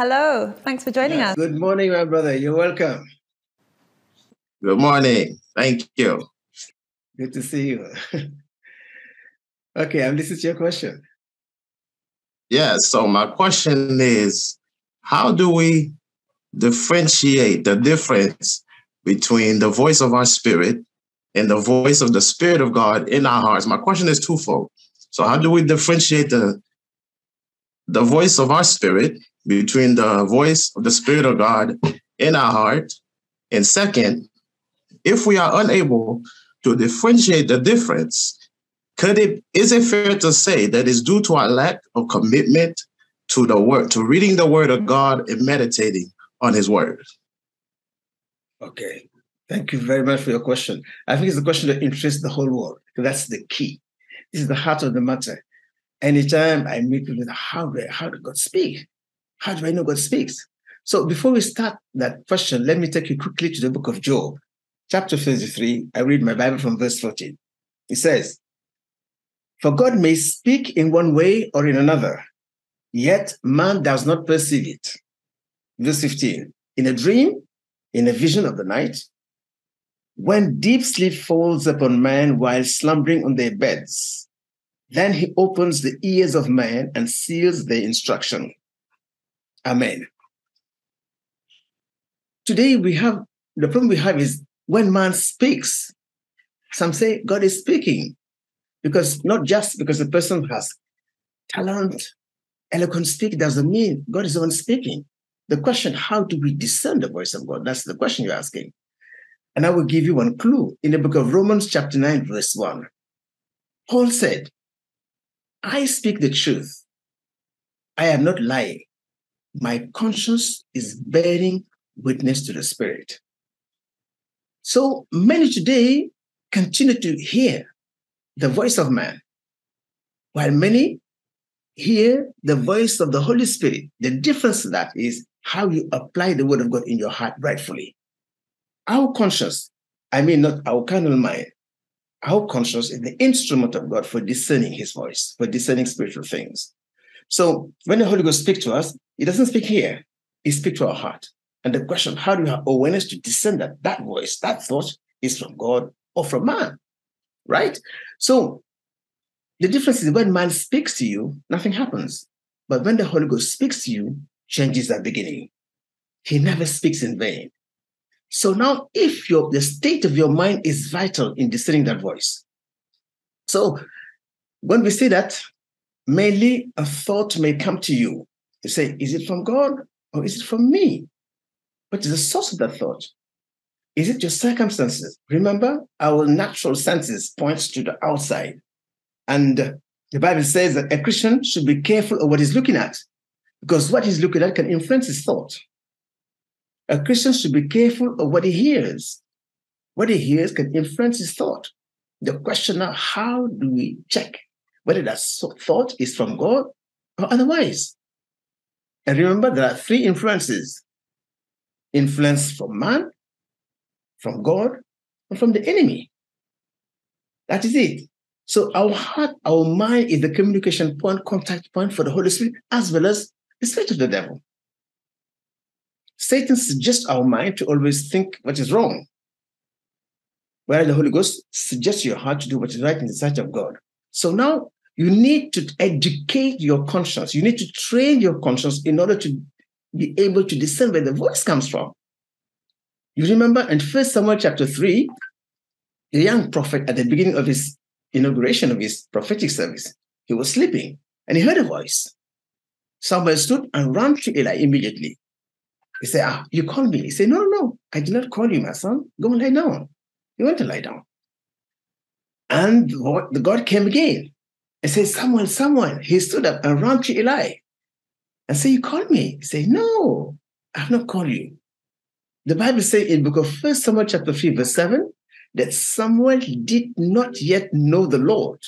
Hello. Thanks for joining us. Good morning, my brother. You're welcome. Good morning. Thank you. Good to see you. okay, and this is your question. Yeah, so my question is how do we differentiate the difference between the voice of our spirit and the voice of the Spirit of God in our hearts? My question is twofold. So, how do we differentiate the, the voice of our spirit between the voice of the Spirit of God in our heart? And second, if we are unable to differentiate the difference, could it is it fair to say that it's due to our lack of commitment to the word, to reading the word of God and meditating on his word? Okay. Thank you very much for your question. I think it's a question that interests the whole world. That's the key. This is the heart of the matter. Anytime I meet people, how how does God speak? How do I know God speaks? So before we start that question, let me take you quickly to the book of Job, chapter 33. I read my Bible from verse 14. It says, For God may speak in one way or in another, yet man does not perceive it. Verse 15, in a dream, in a vision of the night, when deep sleep falls upon man while slumbering on their beds, then he opens the ears of man and seals their instruction. Amen. Today we have the problem we have is when man speaks, some say God is speaking because not just because the person has talent, eloquent speak doesn't mean God is one speaking. The question, how do we discern the voice of God? That's the question you're asking. And I will give you one clue. In the book of Romans, chapter 9, verse 1, Paul said, I speak the truth. I am not lying. My conscience is bearing witness to the Spirit. So many today continue to hear the voice of man, while many hear the voice of the Holy Spirit. The difference that is how you apply the word of God in your heart rightfully. Our conscience, I mean, not our carnal mind, our conscience is the instrument of God for discerning his voice, for discerning spiritual things. So when the Holy Ghost speaks to us, he doesn't speak here, he speaks to our heart. And the question, how do you have awareness to discern that that voice, that thought is from God or from man? Right? So the difference is when man speaks to you, nothing happens. But when the Holy Ghost speaks to you, changes are beginning. He never speaks in vain. So now, if your the state of your mind is vital in discerning that voice. So when we say that, mainly a thought may come to you. You say, is it from God or is it from me? What is the source of that thought? Is it your circumstances? Remember, our natural senses points to the outside. And the Bible says that a Christian should be careful of what he's looking at, because what he's looking at can influence his thought. A Christian should be careful of what he hears. What he hears can influence his thought. The question now, how do we check whether that thought is from God or otherwise? And remember, there are three influences influence from man, from God, and from the enemy. That is it. So our heart, our mind is the communication point, contact point for the Holy Spirit, as well as the spirit of the devil. Satan suggests our mind to always think what is wrong, while the Holy Ghost suggests your heart to do what is right in the sight of God. So now you need to educate your conscience. You need to train your conscience in order to be able to discern where the voice comes from. You remember in First Samuel chapter 3, the young prophet at the beginning of his inauguration of his prophetic service, he was sleeping and he heard a voice. Samuel stood and ran to Eli immediately. He said, Ah, you called me. He said, No, no, no, I did not call you, my son. Go and lie down. He went to lie down. And the God came again and said, Samuel, Samuel. He stood up and ran to Eli and said, You called me. He said, No, I have not called you. The Bible says in book of First Samuel chapter 3, verse 7, that Samuel did not yet know the Lord,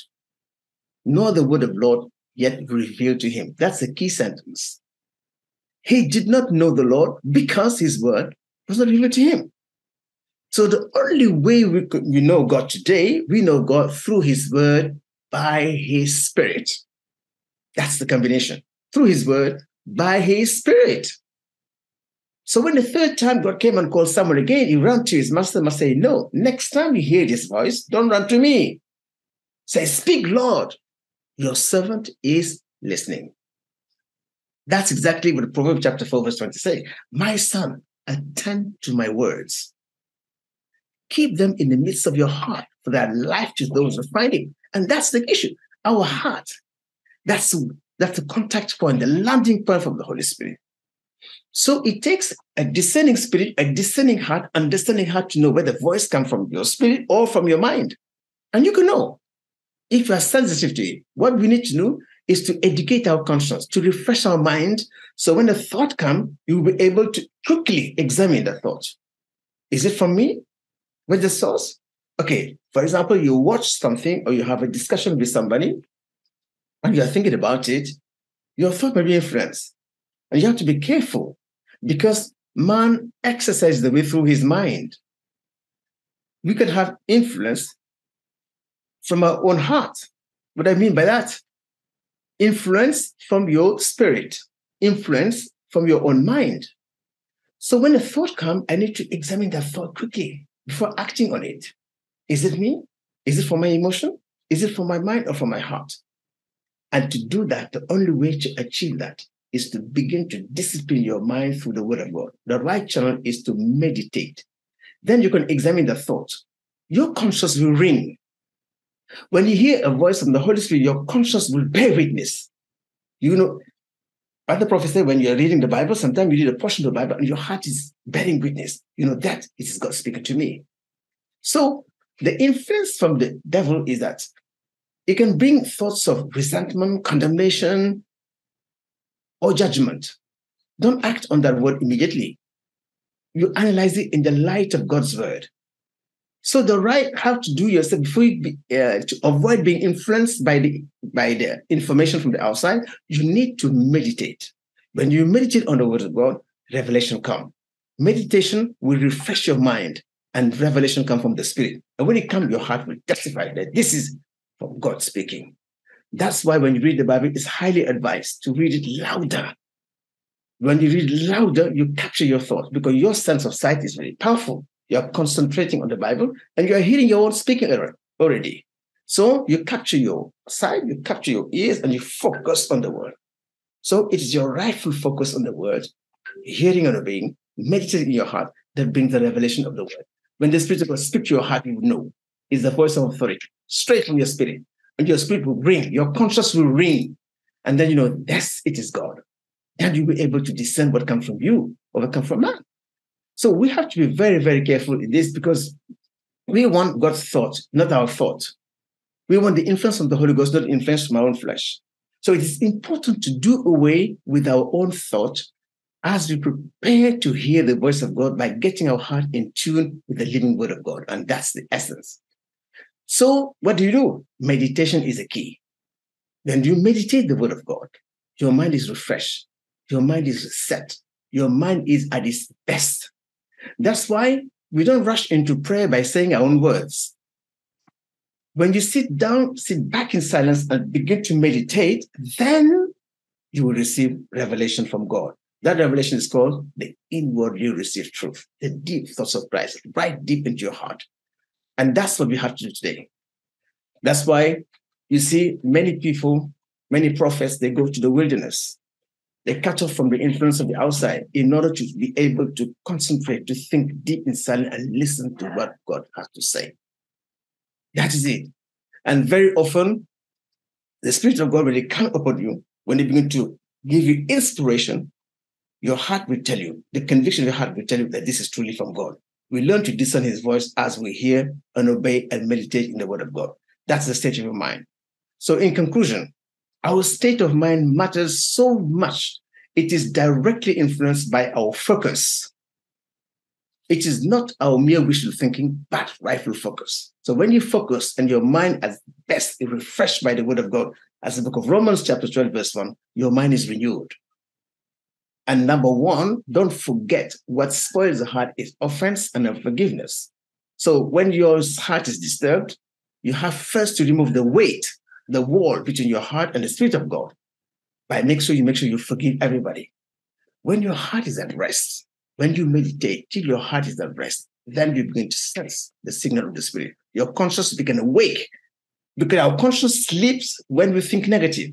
nor the word of Lord yet revealed to him. That's a key sentence. He did not know the Lord because his word was not revealed to him. So the only way we, could, we know God today, we know God through his word by his spirit. That's the combination. Through his word by his spirit. So when the third time God came and called Samuel again, he ran to his master and said, No, next time you hear this voice, don't run to me. Say, Speak, Lord. Your servant is listening. That's exactly what Proverbs chapter 4, verse 20 says. My son, attend to my words. Keep them in the midst of your heart, for their life to those who find it. And that's the issue. Our heart. That's, that's the contact point, the landing point from the Holy Spirit. So it takes a discerning spirit, a discerning heart, understanding heart to know where the voice comes from your spirit or from your mind. And you can know if you are sensitive to it. What we need to know is to educate our conscience, to refresh our mind. So when the thought comes, you will be able to quickly examine the thought. Is it from me? Where's the source? Okay, for example, you watch something or you have a discussion with somebody and you are thinking about it, your thought may be influenced. And you have to be careful because man exercises the way through his mind. We can have influence from our own heart. What I mean by that? Influence from your spirit, influence from your own mind. So when a thought comes, I need to examine that thought quickly before acting on it. Is it me? Is it for my emotion? Is it for my mind or for my heart? And to do that, the only way to achieve that is to begin to discipline your mind through the word of God. The right channel is to meditate. Then you can examine the thoughts. Your conscience will ring. When you hear a voice from the Holy Spirit, your conscience will bear witness. You know, other prophets say when you're reading the Bible, sometimes you read a portion of the Bible and your heart is bearing witness. You know, that is God speaking to me. So the influence from the devil is that it can bring thoughts of resentment, condemnation, or judgment. Don't act on that word immediately. You analyze it in the light of God's word. So the right how to do yourself before you be, uh, to avoid being influenced by the by the information from the outside, you need to meditate. When you meditate on the word of God, revelation come. Meditation will refresh your mind, and revelation come from the spirit. And when it comes, your heart will testify that this is from God speaking. That's why when you read the Bible, it's highly advised to read it louder. When you read louder, you capture your thoughts because your sense of sight is very powerful. You're concentrating on the Bible and you're hearing your own speaking already. So you capture your sight, you capture your ears, and you focus on the word. So it is your rightful focus on the word, hearing and obeying, meditating in your heart that brings the revelation of the word. When the Spirit God speaks to your heart, you will know it's the voice of authority, straight from your spirit. And your spirit will ring, your conscience will ring. And then you know, yes, it is God. And you'll be able to discern what comes from you or what comes from man. So we have to be very, very careful in this because we want God's thought, not our thought. We want the influence of the Holy Ghost, not influence from our own flesh. So it is important to do away with our own thought as we prepare to hear the voice of God by getting our heart in tune with the living word of God. And that's the essence. So what do you do? Meditation is a key. When you meditate the word of God, your mind is refreshed. Your mind is set. Your mind is at its best. That's why we don't rush into prayer by saying our own words. When you sit down, sit back in silence and begin to meditate, then you will receive revelation from God. That revelation is called the inwardly received truth, the deep thoughts of Christ, right deep into your heart. And that's what we have to do today. That's why you see many people, many prophets, they go to the wilderness. They cut off from the influence of the outside in order to be able to concentrate, to think deep inside and listen to what God has to say. That is it. And very often, the Spirit of God, they come upon you, when they begin to give you inspiration, your heart will tell you, the conviction of your heart will tell you that this is truly from God. We learn to discern his voice as we hear and obey and meditate in the word of God. That's the state of your mind. So, in conclusion, our state of mind matters so much. It is directly influenced by our focus. It is not our mere wishful thinking, but rightful focus. So when you focus and your mind at best is refreshed by the word of God, as the book of Romans, chapter 12, verse 1, your mind is renewed. And number one, don't forget what spoils the heart is offense and unforgiveness. So when your heart is disturbed, you have first to remove the weight, the wall between your heart and the Spirit of God by make sure you make sure you forgive everybody. When your heart is at rest, When you meditate till your heart is at rest, then you begin to sense the signal of the Spirit. Your conscience begin awake because our conscience sleeps when we think negative.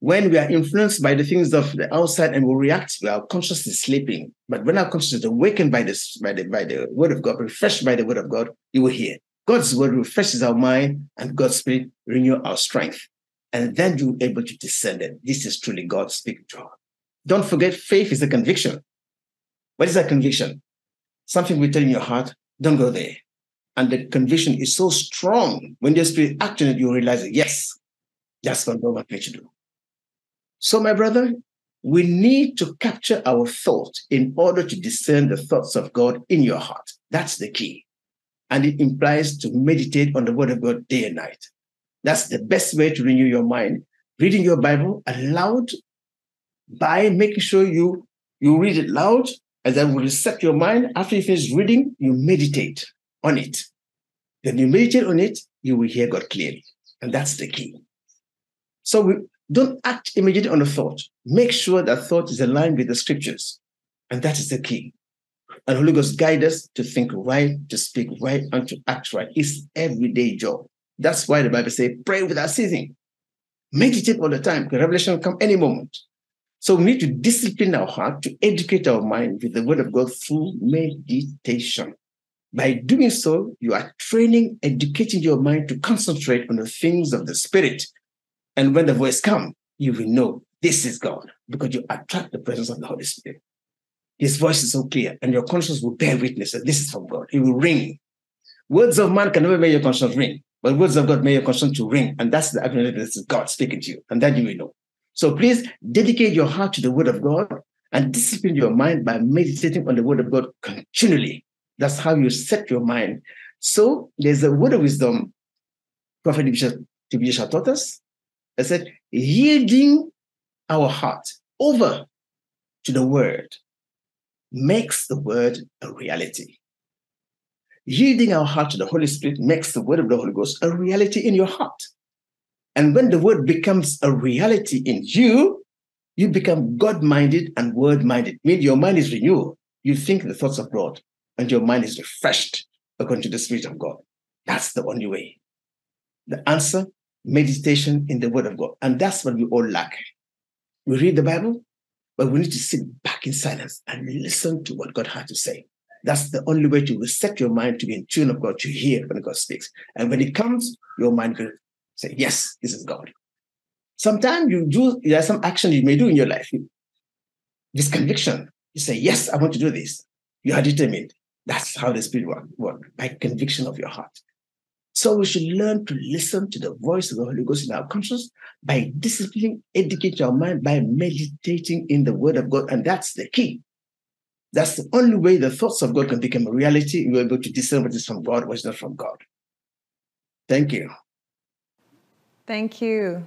When we are influenced by the things of the outside and we react, our conscience is sleeping. But when our conscience is awakened by this, by the by the word of God, refreshed by the word of God, you will hear. God's word refreshes our mind, and God's spirit renew our strength. And then you're able to discern that this is truly God speaking to us. Don't forget, faith is a conviction. What is a conviction? Something we tell in your heart, don't go there. And the conviction is so strong. When the spirit acts on it, you realize, yes, that's what God wants me to do. So, my brother, we need to capture our thought in order to discern the thoughts of God in your heart. That's the key. And it implies to meditate on the word of God day and night. That's the best way to renew your mind. Reading your Bible aloud by making sure you, you read it loud and then will reset your mind. After you finish reading, you meditate on it. Then you meditate on it, you will hear God clearly. And that's the key. So we, don't act immediately on a thought. Make sure that thought is aligned with the scriptures. And that is the key. And Holy Ghost guide us to think right, to speak right, and to act right. It's everyday job. That's why the Bible says, pray without ceasing. Meditate all the time, because revelation will come any moment. So we need to discipline our heart to educate our mind with the word of God through meditation. By doing so, you are training, educating your mind to concentrate on the things of the spirit and when the voice comes, you will know this is God because you attract the presence of the Holy Spirit. His voice is so clear, and your conscience will bear witness that this is from God. It will ring. Words of man can never make your conscience ring, but words of God make your conscience to ring. And that's the acknowledgement that this is God speaking to you. And that you will know. So please dedicate your heart to the word of God and discipline your mind by meditating on the word of God continually. That's how you set your mind. So there's a word of wisdom Prophet T.B. Joshua taught us I said, yielding our heart over to the word makes the word a reality. Yielding our heart to the Holy Spirit makes the word of the Holy Ghost a reality in your heart. And when the word becomes a reality in you, you become God minded and word minded. Mean your mind is renewed. You think the thoughts of God, and your mind is refreshed according to the Spirit of God. That's the only way. The answer meditation in the Word of God. And that's what we all lack. We read the Bible, but we need to sit back in silence and listen to what God had to say. That's the only way to reset your mind to be in tune of God, to hear when God speaks. And when it comes, your mind will say, Yes, this is God. Sometimes you do, there are some action you may do in your life. This conviction, you say, Yes, I want to do this. You are determined. That's how the Spirit works work, by conviction of your heart. So we should learn to listen to the voice of the Holy Ghost in our conscience by disciplining, educating our mind by meditating in the Word of God. And that's the key. That's the only way the thoughts of God can become a reality. You're able to discern what is from God, what is not from God. Thank you. Thank you.